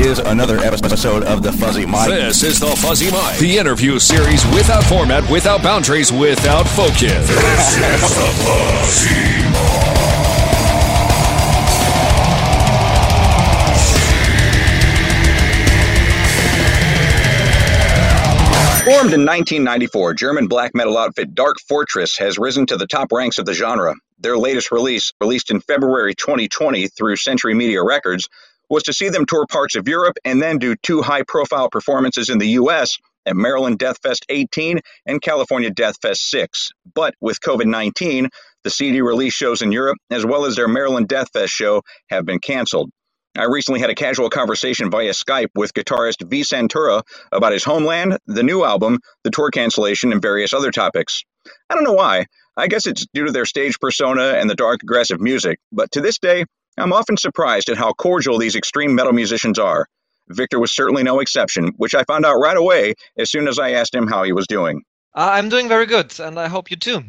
is another episode of the Fuzzy Mike. This is the Fuzzy Mike, the interview series without format, without boundaries, without focus. This is the Fuzzy Formed in 1994, German black metal outfit Dark Fortress has risen to the top ranks of the genre. Their latest release, released in February 2020 through Century Media Records, was to see them tour parts of Europe and then do two high profile performances in the US at Maryland Death Fest 18 and California Death Fest 6. But with COVID 19, the CD release shows in Europe, as well as their Maryland Death Fest show, have been canceled. I recently had a casual conversation via Skype with guitarist V Santura about his homeland, the new album, the tour cancellation, and various other topics. I don't know why. I guess it's due to their stage persona and the dark, aggressive music, but to this day, I'm often surprised at how cordial these extreme metal musicians are. Victor was certainly no exception, which I found out right away as soon as I asked him how he was doing. Uh, I'm doing very good, and I hope you too.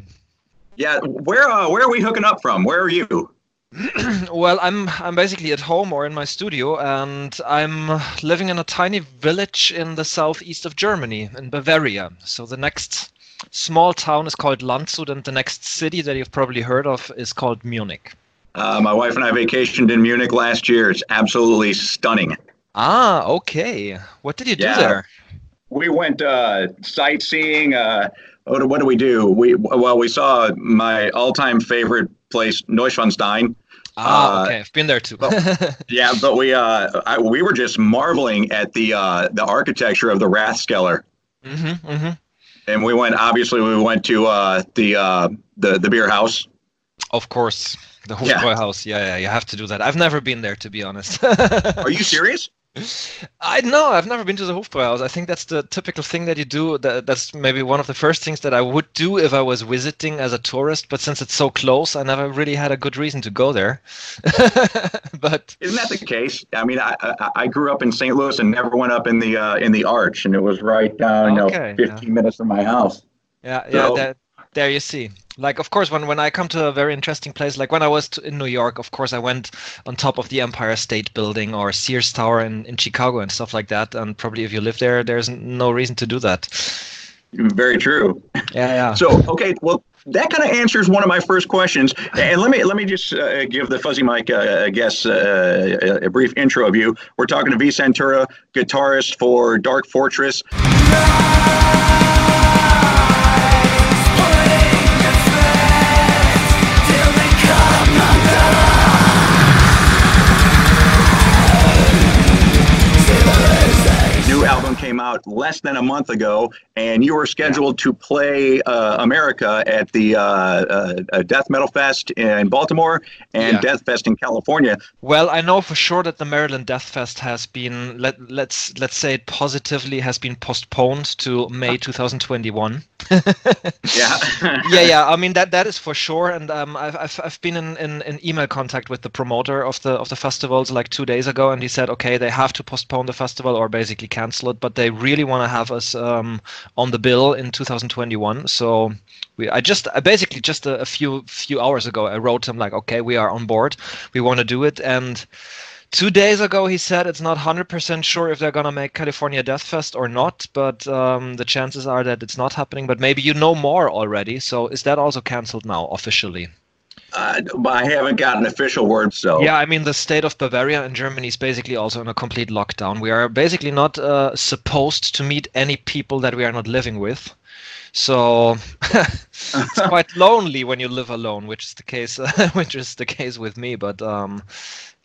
Yeah, where uh, where are we hooking up from? Where are you? well, I'm I'm basically at home or in my studio, and I'm living in a tiny village in the southeast of Germany, in Bavaria. So the next small town is called Landshut, and the next city that you've probably heard of is called Munich. Uh, my wife and I vacationed in Munich last year. It's absolutely stunning. Ah, okay. What did you do yeah. there? We went uh, sightseeing. Uh, what, what did we do? We well, we saw my all-time favorite place, Neuschwanstein. Ah, uh, okay. I've been there too. yeah, but we uh, I, we were just marveling at the uh, the architecture of the Rathskeller. Mm-hmm, mm-hmm. And we went. Obviously, we went to uh, the uh, the the beer house. Of course, the Hofbräu yeah. house. Yeah, yeah. You have to do that. I've never been there, to be honest. Are you serious? I know I've never been to the Hofbräuhaus. I think that's the typical thing that you do. That, that's maybe one of the first things that I would do if I was visiting as a tourist. But since it's so close, I never really had a good reason to go there. but isn't that the case? I mean, I, I, I grew up in St. Louis and never went up in the uh, in the Arch, and it was right down, okay, you know, 15 yeah. minutes from my house. Yeah, yeah. That, there you see like of course when, when i come to a very interesting place like when i was in new york of course i went on top of the empire state building or sears tower in, in chicago and stuff like that. And probably if you live there there's no reason to do that. Very true. Yeah yeah. So okay well that kind of answers one of my first questions. And let me let me just uh, give the fuzzy mike uh, i guess uh, a brief intro of you. We're talking to v santura guitarist for dark fortress out less than a month ago, and you were scheduled yeah. to play uh, America at the uh, uh, Death Metal Fest in Baltimore and yeah. Death Fest in California. Well, I know for sure that the Maryland Death Fest has been let let's let's say it positively has been postponed to May 2021. Yeah, yeah, yeah. I mean that that is for sure, and um, I've, I've I've been in, in, in email contact with the promoter of the of the festivals like two days ago, and he said, okay, they have to postpone the festival or basically cancel it, but they really want to have us um, on the bill in 2021. So we, I just I basically just a, a few few hours ago, I wrote him like, okay, we are on board, we want to do it, and two days ago he said it's not 100% sure if they're going to make california death fest or not but um, the chances are that it's not happening but maybe you know more already so is that also canceled now officially uh, I haven't gotten official word, so. Yeah, I mean, the state of Bavaria in Germany is basically also in a complete lockdown. We are basically not uh, supposed to meet any people that we are not living with. So it's quite lonely when you live alone, which is the case, which is the case with me. But um,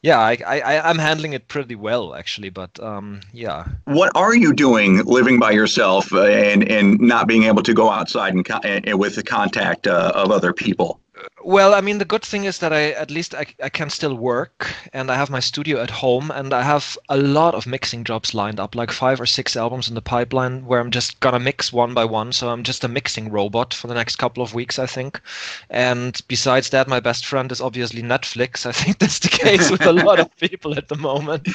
yeah, I, I I'm handling it pretty well actually, but um, yeah. What are you doing living by yourself uh, and and not being able to go outside and, and with the contact uh, of other people? Well, I mean, the good thing is that I at least I, I can still work and I have my studio at home and I have a lot of mixing jobs lined up, like five or six albums in the pipeline where I'm just gonna mix one by one. So I'm just a mixing robot for the next couple of weeks, I think. And besides that, my best friend is obviously Netflix. I think that's the case with a lot of people at the moment.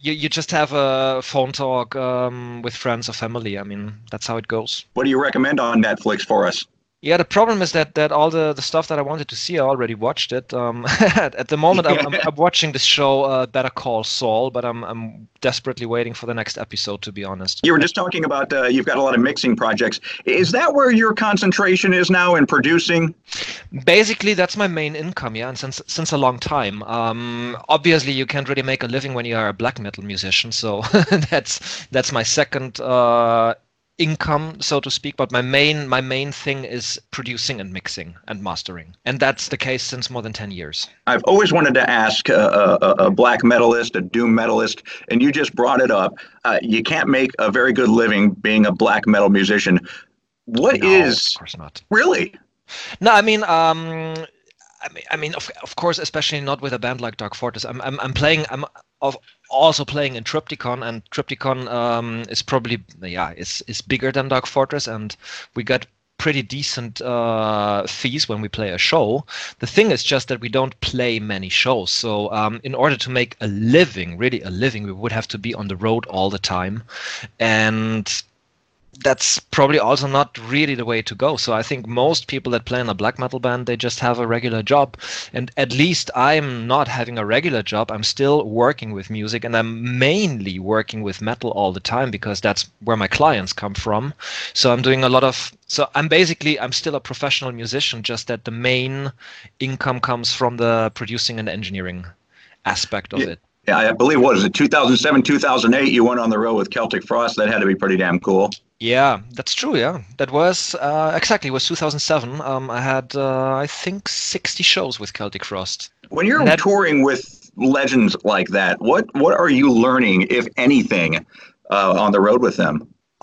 You, you just have a phone talk um, with friends or family. I mean, that's how it goes. What do you recommend on Netflix for us? Yeah, the problem is that that all the, the stuff that I wanted to see, I already watched it. Um, at, the moment, I'm, I'm, I'm, watching the show uh, Better Call Saul, but I'm I'm desperately waiting for the next episode. To be honest, you were just talking about uh, you've got a lot of mixing projects. Is that where your concentration is now in producing? Basically, that's my main income. Yeah, and since since a long time. Um, obviously, you can't really make a living when you are a black metal musician, so that's that's my second uh, income so to speak but my main my main thing is producing and mixing and mastering and that's the case since more than 10 years i've always wanted to ask a, a, a black metalist a doom metalist and you just brought it up uh, you can't make a very good living being a black metal musician What no, is? of course not really no i mean um I mean, I mean, of, of course, especially not with a band like Dark Fortress. I'm, I'm, I'm playing. I'm of also playing in Triptykon, and Triptykon um, is probably yeah is is bigger than Dark Fortress, and we got pretty decent uh, fees when we play a show. The thing is just that we don't play many shows. So um, in order to make a living, really a living, we would have to be on the road all the time, and that's probably also not really the way to go. So I think most people that play in a black metal band, they just have a regular job. And at least I'm not having a regular job. I'm still working with music and I'm mainly working with metal all the time because that's where my clients come from. So I'm doing a lot of so I'm basically I'm still a professional musician, just that the main income comes from the producing and engineering aspect of yeah. it. Yeah, I believe what is it, 2007, 2008? You went on the road with Celtic Frost. That had to be pretty damn cool. Yeah, that's true. Yeah, that was uh, exactly it was 2007. Um, I had uh, I think 60 shows with Celtic Frost. When you're that... touring with legends like that, what what are you learning, if anything, uh, on the road with them?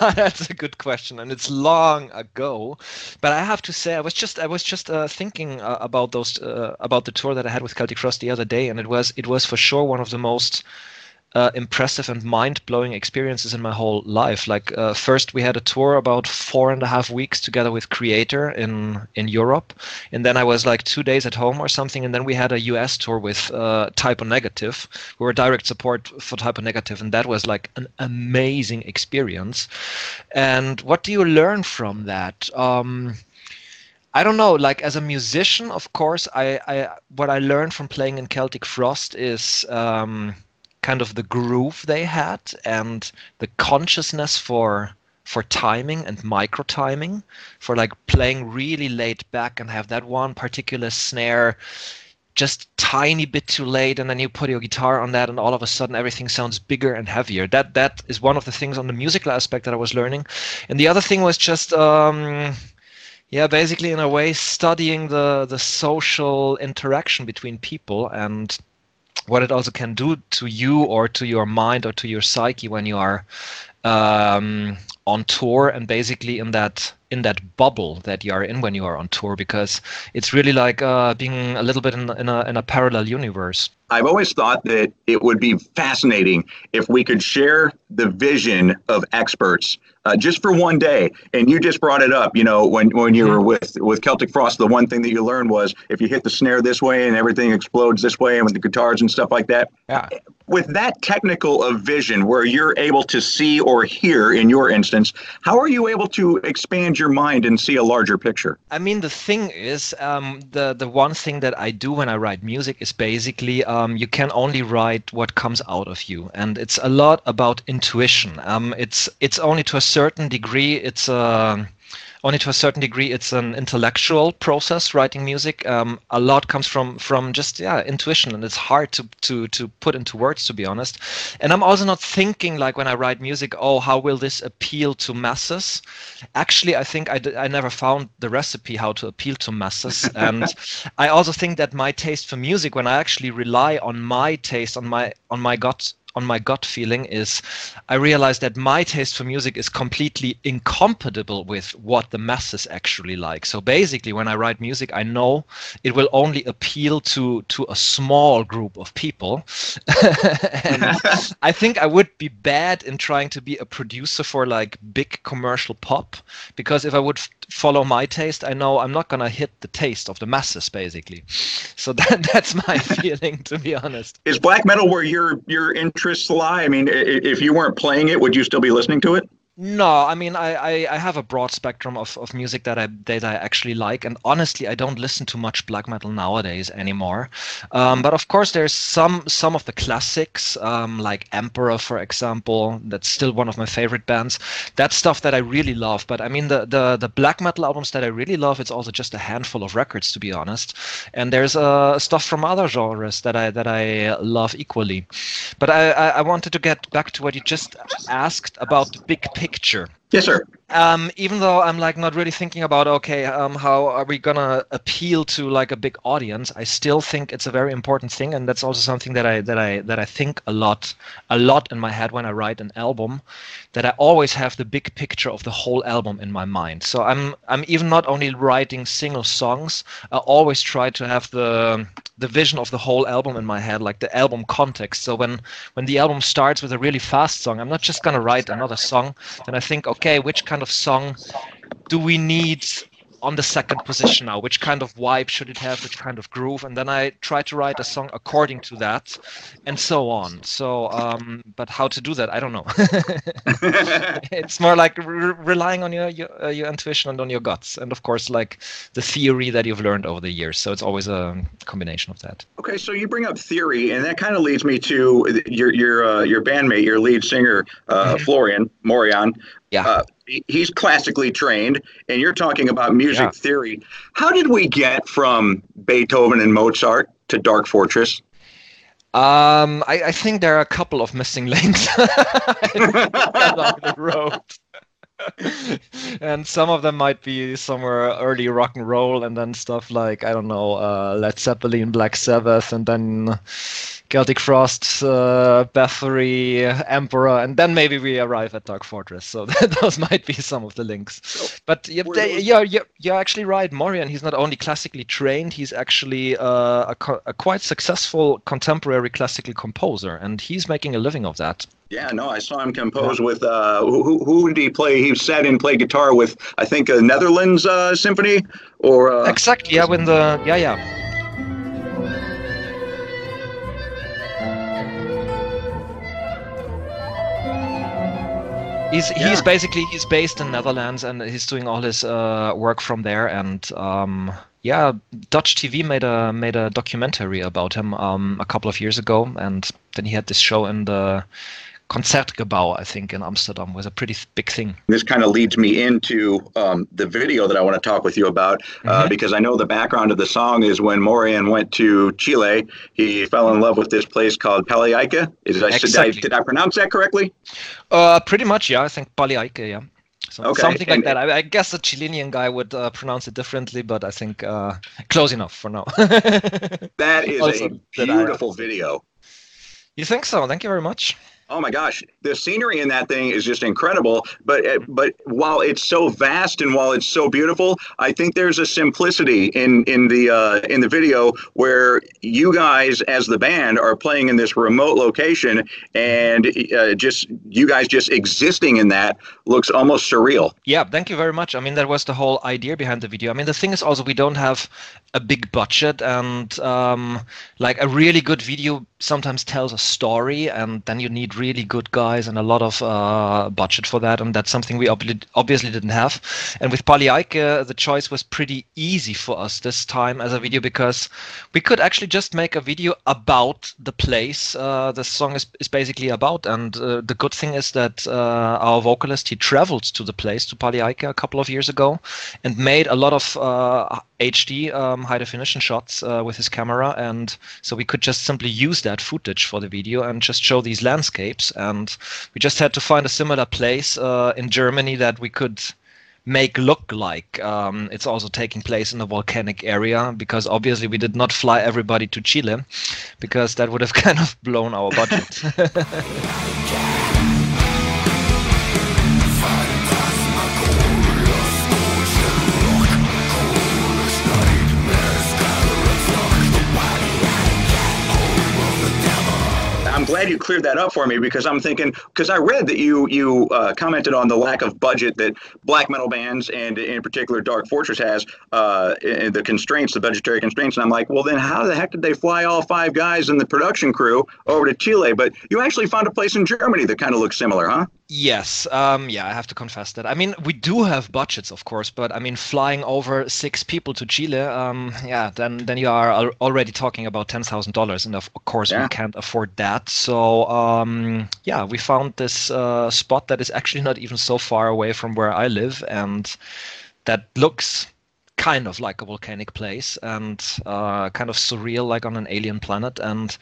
That's a good question, and it's long ago. But I have to say, I was just I was just uh, thinking uh, about those uh, about the tour that I had with Celtic Frost the other day, and it was it was for sure one of the most uh, impressive and mind-blowing experiences in my whole life. Like uh, first, we had a tour about four and a half weeks together with Kreator in in Europe, and then I was like two days at home or something, and then we had a US tour with uh, Type Negative. We were direct support for Type Negative, and that was like an amazing experience. And what do you learn from that? Um, I don't know. Like as a musician, of course, I, I what I learned from playing in Celtic Frost is. Um, kind of the groove they had and the consciousness for for timing and micro timing for like playing really laid back and have that one particular snare just tiny bit too late and then you put your guitar on that and all of a sudden everything sounds bigger and heavier. That that is one of the things on the musical aspect that i was learning. And the other thing was just um, yeah basically in a way studying the the social interaction between people and what it also can do to you or to your mind or to your psyche when you are um, on tour and basically in that in that bubble that you are in when you are on tour because it's really like uh, being a little bit in, in, a, in a parallel universe. I've always thought that it would be fascinating if we could share the vision of experts uh, just for one day. And you just brought it up. You know, when when you were with with Celtic Frost, the one thing that you learned was if you hit the snare this way and everything explodes this way, and with the guitars and stuff like that. Yeah. With that technical of vision, where you're able to see or hear, in your instance, how are you able to expand your mind and see a larger picture? I mean, the thing is, um, the the one thing that I do when I write music is basically um, you can only write what comes out of you, and it's a lot about intuition. Um, it's it's only to a certain degree it's a only to a certain degree it's an intellectual process writing music. Um, a lot comes from from just yeah intuition and it's hard to to to put into words to be honest. And i'm also not thinking like when i write music oh how will this appeal to masses? Actually i think I, d- I never found the recipe how to appeal to masses. And i also think that my taste for music when i actually rely on my taste on my on my gut on my gut feeling is I realized that my taste for music is completely incompatible with what the masses actually like. So basically, when I write music, I know it will only appeal to to a small group of people. and I think I would be bad in trying to be a producer for like big commercial pop because if I would follow my taste, I know I'm not gonna hit the taste of the masses basically. So that that's my feeling to be honest. Is black metal where your your interests lie? I mean, if you weren't playing it, would you still be listening to it? No, I mean I, I, I, have a broad spectrum of, of music that I that I actually like, and honestly, I don't listen to much black metal nowadays anymore. Um, but of course, there's some some of the classics, um, like Emperor, for example. That's still one of my favorite bands. That's stuff that I really love. But I mean, the the the black metal albums that I really love, it's also just a handful of records, to be honest. And there's uh, stuff from other genres that I that I love equally. But I, I, I wanted to get back to what you just asked about the big picture picture. Yes, sir. Um, even though I'm like not really thinking about okay, um, how are we gonna appeal to like a big audience? I still think it's a very important thing, and that's also something that I that I that I think a lot, a lot in my head when I write an album. That I always have the big picture of the whole album in my mind. So I'm I'm even not only writing single songs. I always try to have the the vision of the whole album in my head, like the album context. So when when the album starts with a really fast song, I'm not just gonna write another song. Then I think, okay, which kind of song do we need on the second position now which kind of vibe should it have which kind of groove and then i try to write a song according to that and so on. So um, but how to do that i don't know. It's more like re- relying on your your, uh, your intuition and on your guts and of course like the theory that you've learned over the years. So it's always a combination of that. Okay so you bring up theory and that kind of leads me to your your uh, your bandmate your lead singer uh, mm-hmm. florian morean. Yeah. He's classically trained, and you're talking about music yeah. theory. How did we get from Beethoven and Mozart to Dark Fortress? Um, I, I think there are a couple of missing links along the road. and some of them might be somewhere early rock and roll, and then stuff like I don't know, uh, Led Zeppelin, Black Sabbath, and then Celtic Frost, uh, Bathory, Emperor, and then maybe we arrive at Dark Fortress. So those might be some of the links. But yeah, they, you're, you're, you're actually right. Morean, he's not only classically trained, he's actually uh, a, a quite successful contemporary classical composer, and he's making a living of that. Yeah, no, I saw him compose with uh, who, who did he play? He sat and played guitar with, I think, a Netherlands uh, symphony, or uh, exactly. Yeah, when the yeah, yeah. He's yeah. he's basically he's based in Netherlands and he's doing all his uh, work from there. And um, yeah, Dutch TV made a made a documentary about him um, a couple of years ago, and then he had this show in the Concertgebouw, I think, in Amsterdam was a pretty big thing. This kind of leads me into um, the video that I want to talk with you about uh, mm-hmm. because I know the background of the song is when Morean went to Chile, he fell in love with this place called Pali Aike. Is I, exactly. did, I, did I pronounce that correctly? Uh, pretty much, yeah. I think Pali Aike, yeah. So okay. Something like and, that. I, I, guess a Chilean guy would uh, pronounce it differently, but I think uh, close enough for now. that is also, a beautiful video. You think so? Thank you very much. Oh my gosh, the scenery in that thing is just incredible. But uh, but while it's so vast and while it's so beautiful, I think there's a simplicity in in the uh, in the video where you guys as the band are playing in this remote location, and uh, just you guys just existing in that looks almost surreal. Yeah, thank you very much. I mean, that was the whole idea behind the video. I mean, the thing is also we don't have a big budget and um, like a really good video sometimes tells a story and then you need really good guys and a lot of uh, budget for that and that's something we ob- obviously didn't have. And with Pali Aike the choice was pretty easy for us this time as a video because we could actually just make a video about the place uh, the song is, is basically about. And uh, the good thing is that uh, our vocalist he traveled to the place to Pali Aike a couple of years ago and made a lot of HD um, high definition shots uh, with his camera, and so we could just simply use that footage for the video and just show these landscapes. And we just had to find a similar place uh, in Germany that we could make look like um, it's also taking place in a volcanic area because obviously we did not fly everybody to Chile because that would have kind of blown our budget. I'm glad you cleared that up for me because I'm thinking because I read that you you uh, commented on the lack of budget that black metal bands and in particular Dark Fortress has uh, the constraints, the budgetary constraints, and I'm like, well then how the heck did they fly all five guys in the production crew over to Chile? But you actually found a place in Germany that kind of looks similar, huh? Yes, um, yeah, I have to confess that. I mean, we do have budgets, of course, but I mean, flying over six people to Chile, um, yeah, then then you are al- already talking about ten thousand dollars, and of course Yeah. we can't afford that. So um, yeah, we found this uh, spot that is actually not even so far away from where I live, and that looks kind of like a volcanic place and uh, kind of surreal, like on an alien planet, and.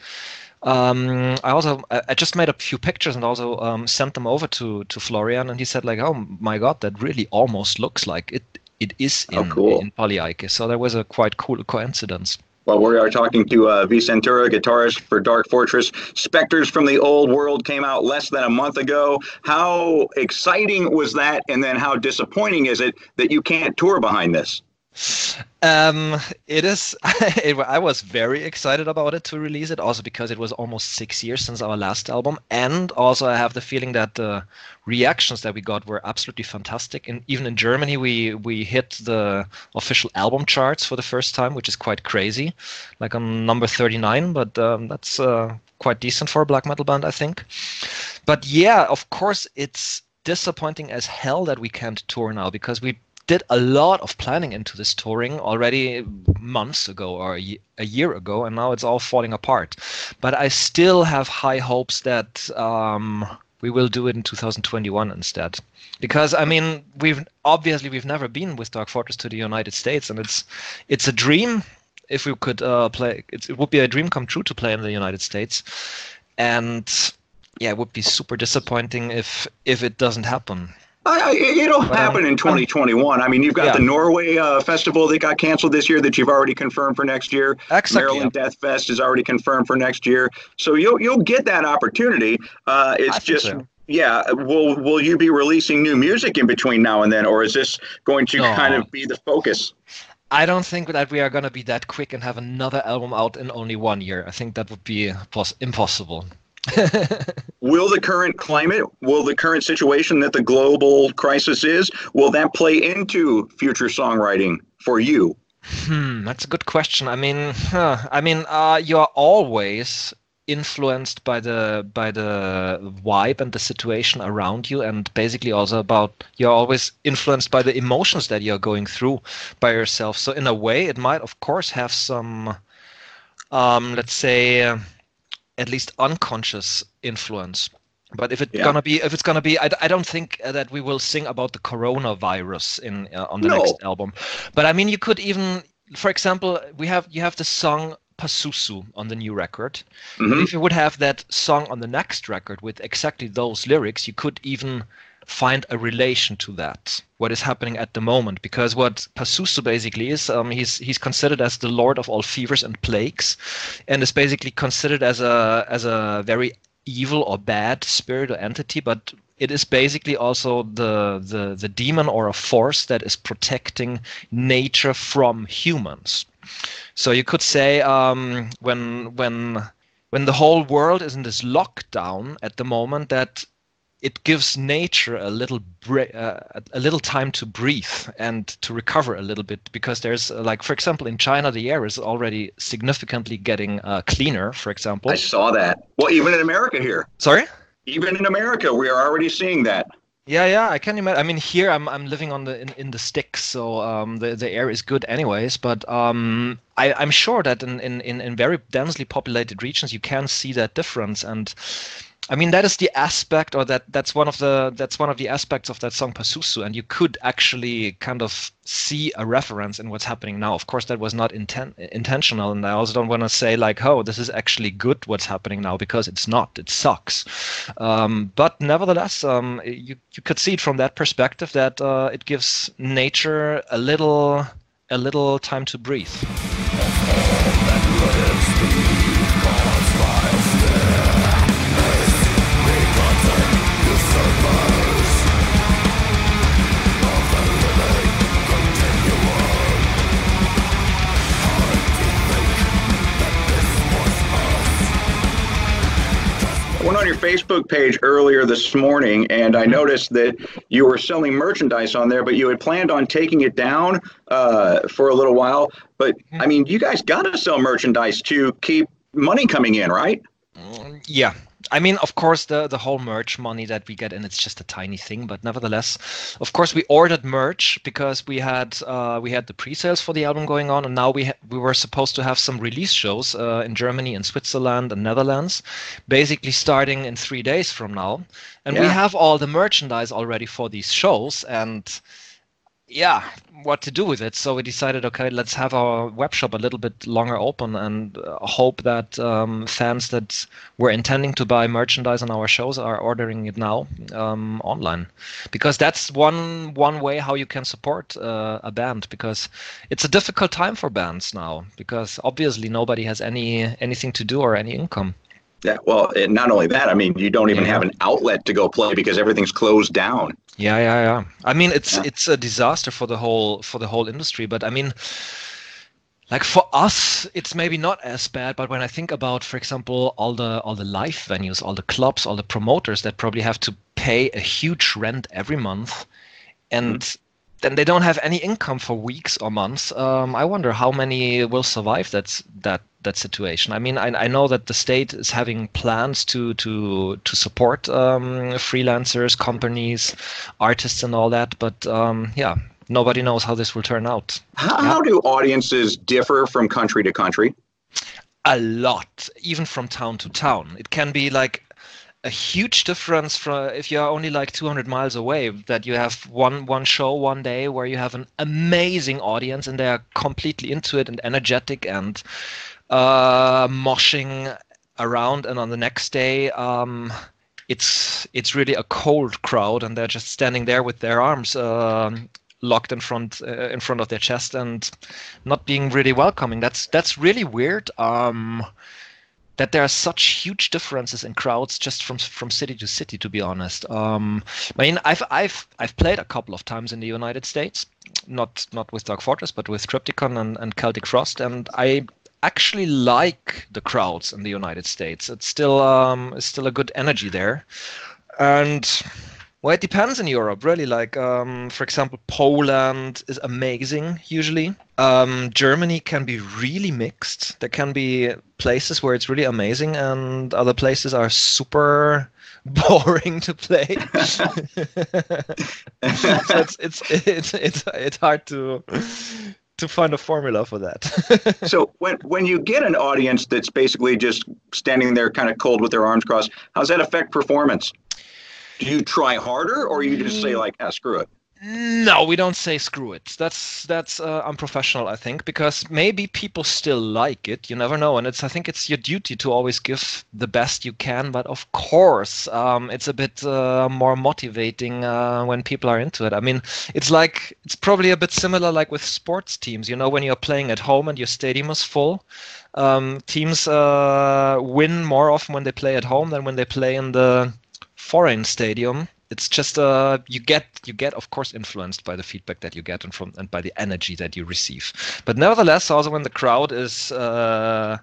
Um, I also I just made a few pictures and also um, sent them over to to Florian, and he said like, "Oh my God, that really almost looks like it. It is in Oh, cool. in Pali Aike." So that was a quite cool coincidence. Well, we are talking to uh, V Santura, guitarist for Dark Fortress. Spectres from the Old World came out less than a month ago. How exciting was that? And then how disappointing is it that you can't tour behind this? Um, it is. it, I was very excited about it to release it, also because it was almost six years since our last album, and also I have the feeling that the reactions that we got were absolutely fantastic. And even in Germany, we we hit the official album charts for the first time, which is quite crazy, like on number 39. But um, that's uh, quite decent for a black metal band, I think. But yeah, of course, it's disappointing as hell that we can't tour now because we did a lot of planning into this touring already months ago or a, year ago, and now it's all falling apart. But I still have high hopes that um, we will do it in 2021 instead. Because I mean, we've obviously we've never been with Dark Fortress to the United States, and it's it's a dream. If we could uh, play, it would be a dream come true to play in the United States, and yeah, it would be super disappointing if if it doesn't happen. I, I, it'll But, happen in 2021. I mean, you've got Yeah. the Norway uh, festival that got canceled this year that you've already confirmed for next year. Exactly. Maryland Death Fest is already confirmed for next year. So you'll you'll get that opportunity. Uh, it's just so. yeah. Will will you be releasing new music in between now and then, or is this going to No. kind of be the focus? I don't think that we are going to be that quick and have another album out in only one year. I think that would be pos- impossible. Will the current climate, will the current situation that the global crisis is, will that play into future songwriting for you? Hmm, that's a good question. I mean, huh, I mean, uh, you are always influenced by the by the vibe and the situation around you, and basically also about you're always influenced by the emotions that you're going through by yourself. So in a way, it might, of course, have some, um, let's say, uh, at least unconscious influence. But if it's Yeah. gonna be, if it's gonna be, I, I don't think uh, that we will sing about the coronavirus in uh, on the No. next album. But I mean, you could even, for example, we have you have the song Pazuzu on the new record. Mhm. If you would have that song on the next record with exactly those lyrics, you could even find a relation to that what is happening at the moment because what Pazuzu basically is um, he's he's considered as the lord of all fevers and plagues and is basically considered as a as a very evil or bad spirit or entity but it is basically also the the the demon or a force that is protecting nature from humans. So you could say um, when when when the whole world is in this lockdown at the moment that it gives nature a little bre- uh, a little time to breathe and to recover a little bit because there's uh, like for example in China the air is already significantly getting uh, cleaner for example I saw that. Well, even in America here, sorry even in America, we are already seeing that. Yeah, yeah, I can imagine. I mean, here I'm I'm living on the in, in the sticks, so um, the the air is good anyways. But um, I I'm sure that in, in in in very densely populated regions you can see that difference, and I mean that is the aspect, or that that's one of the that's one of the aspects of that song Pazuzu, and you could actually kind of see a reference in what's happening now. Of course, that was not inten- intentional, and I also don't want to say like, oh, this is actually good what's happening now because it's not. It sucks. Um, but nevertheless, um, you you could see it from that perspective that uh, it gives nature a little a little time to breathe. Facebook page earlier this morning and I noticed that you were selling merchandise on there, but you had planned on taking it down uh, for a little while. But I mean, you guys got to sell merchandise to keep money coming in, right? Yeah, I mean, of course, the the whole merch money that we get in, it's just a tiny thing, but nevertheless, of course, we ordered merch because we had uh, we had the pre-sales for the album going on, and now we ha- we were supposed to have some release shows uh, in Germany and Switzerland and Netherlands, basically starting in three days from now, and we have all the merchandise already for these shows, and yeah, what to do with it. So we decided, okay, let's have our web shop a little bit longer open and uh, hope that um, fans that were intending to buy merchandise on our shows are ordering it now um, online, because that's one one way how you can support uh, a band. Because it's a difficult time for bands now, because obviously nobody has any anything to do or any income. Yeah. Well, not only that, I mean, you don't even Yeah. have an outlet to go play because everything's closed down. Yeah, yeah, yeah. I mean, it's Yeah. it's a disaster for the whole for the whole industry. But I mean, like for us, it's maybe not as bad. But when I think about, for example, all the all the live venues, all the clubs, all the promoters that probably have to pay a huge rent every month, and mm-hmm. Then they don't have any income for weeks or months. Um, I wonder how many will survive that that that situation. I mean, I, I know that the state is having plans to to to support um, freelancers, companies, artists, and all that. But um, yeah, nobody knows how this will turn out. How, how do audiences differ from country to country? a lot, even from town to town. It can be like a huge difference from if you're only like 200 miles away that you have one one show one day where you have an amazing audience and they are completely into it and energetic and uh, moshing around and on the next day um, it's it's really a cold crowd and they're just standing there with their arms um locked in front uh, in front of their chest and not being really welcoming. That's that's really weird. Um, that there are such huge differences in crowds just from from city to city. To be honest, um, I mean, I've I've I've played a couple of times in the United States, not not with Dark Fortress, but with Triptykon and, and Celtic Frost, and I actually like the crowds in the United States. It's still um, it's still a good energy there, and well, it depends in Europe, really. Like, um, for example, Poland is amazing usually. Um, Germany can be really mixed. There can be places where it's really amazing, and other places are super boring to play. so it's, it's it's it's it's hard to to find a formula for that. so when when you get an audience that's basically just standing there kind of cold with their arms crossed, how does that affect performance? Do you try harder or you just say like, ah, screw it? No, we don't say screw it. That's that's uh, unprofessional, I think, because maybe people still like it. You never know, and it's I think it's your duty to always give the best you can. But of course, um, it's a bit uh, more motivating uh, when people are into it. I mean, it's like it's probably a bit similar like with sports teams. You know, when you're playing at home and your stadium is full, um, teams uh, win more often when they play at home than when they play in the foreign stadium it's just uh you get you get of course influenced by the feedback that you get and from and by the energy that you receive but nevertheless also when the crowd is uh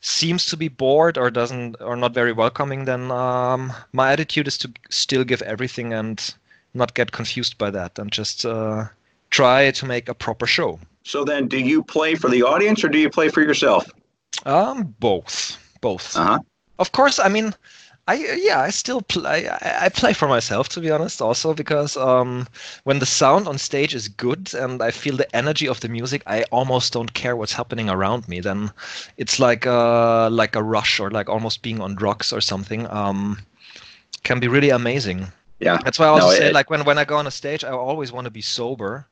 seems to be bored or doesn't or not very welcoming then um my attitude is to still give everything and not get confused by that and just uh try to make a proper show So then, do you play for the audience or do you play for yourself? um both both Uh huh. of course i mean I yeah, I still play. I, I play for myself to be honest, also because um, when the sound on stage is good and I feel the energy of the music, I almost don't care what's happening around me. Then it's like a like a rush or like almost being on drugs or something. Um, can be really amazing. Yeah. That's why I also No, say it- like when when I go on a stage, I always want to be sober.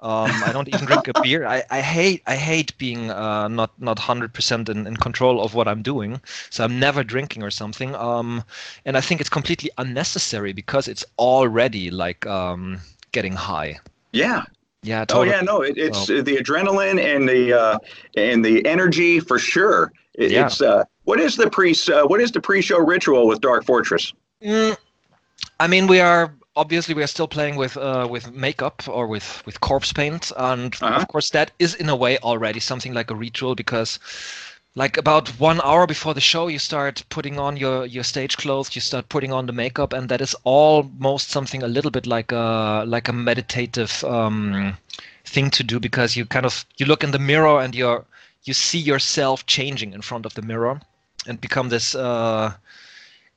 Um, I don't even drink a beer. I, I hate I hate being uh, not not hundred percent in, in control of what I'm doing. So I'm never drinking or something. Um, and I think it's completely unnecessary because it's already like um, getting high. Yeah. Yeah. Oh yeah. No, it, it's the adrenaline and the uh, and the energy for sure. It, Yeah. It's uh, what is the pre uh, what is the pre-show ritual with Dark Fortress? Mm, I mean, we are obviously we are still playing with uh, with makeup or with with corpse paint, and Uh-huh. of course that is in a way already something like a ritual because. Like about one hour before the show, you start putting on your, your stage clothes. You start putting on the makeup, and that is almost something a little bit like a like a meditative um, thing to do because you kind of you look in the mirror and you're you see yourself changing in front of the mirror and become this uh,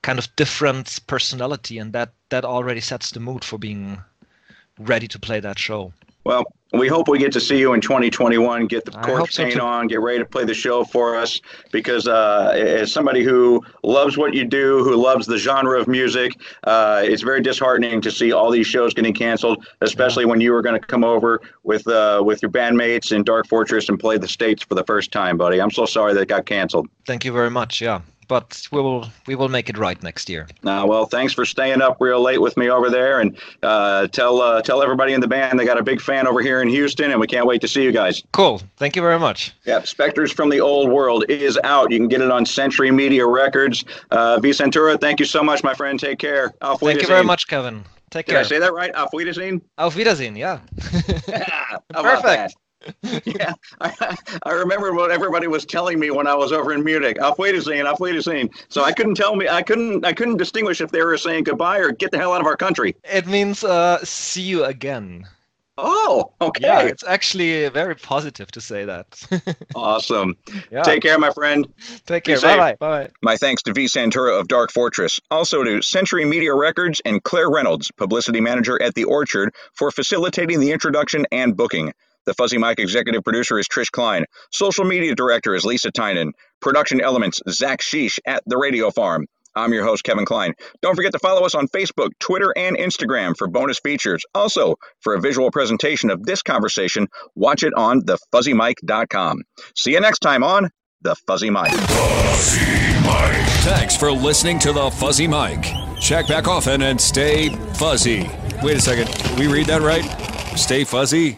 kind of different personality, and that that already sets the mood for being ready to play that show. Well, we hope we get to see you in 2021. Get the cork so, paint on. Get ready to play the show for us. Because uh, as somebody who loves what you do, who loves the genre of music, uh, it's very disheartening to see all these shows getting canceled. Especially when you were going to come over with uh, with your bandmates in Dark Fortress and play the states for the first time, buddy. I'm so sorry that it got canceled. Thank you very much. Yeah, but we will we will make it right next year. Uh, well, thanks for staying up real late with me over there, and uh, tell uh, tell everybody in the band they got a big fan over here in Houston, and we can't wait to see you guys. Cool. Thank you very much. Yeah, Spectres from the Old World is out. You can get it on Century Media Records. Uh, V Santura, thank you so much, my friend. Take care. Auf Thank you very much, Kevin. Take Did care. I say that right? Auf Wiedersehen? Auf Wiedersehen. Yeah. About Perfect. That? yeah, I, I remember what everybody was telling me when I was over in Munich. Auf Wiedersehen, auf Wiedersehen. So I couldn't tell me, I couldn't, I couldn't distinguish if they were saying goodbye or get the hell out of our country. It means uh, see you again. Oh, okay. Yeah, it's actually very positive to say that. Awesome. yeah. Take care, my friend. Take care. Bye bye. Bye. My thanks to V. Santura of Dark Fortress, also to Century Media Records and Claire Reynolds, publicity manager at The Orchard, for facilitating the introduction and booking. The Fuzzy Mike executive producer is Trish Klein. Social media director is Lisa Tynan. Production elements, Zach Sheesh at The Radio Farm. I'm your host, Kevin Klein. Don't forget to follow us on Facebook, Twitter, and Instagram for bonus features. Also, for a visual presentation of this conversation, watch it on thefuzzymike.com. See you next time on The Fuzzy Mike. Thanks for listening to the Fuzzy Mike. Check back often and stay fuzzy. Wait a second. We read that right? Stay fuzzy?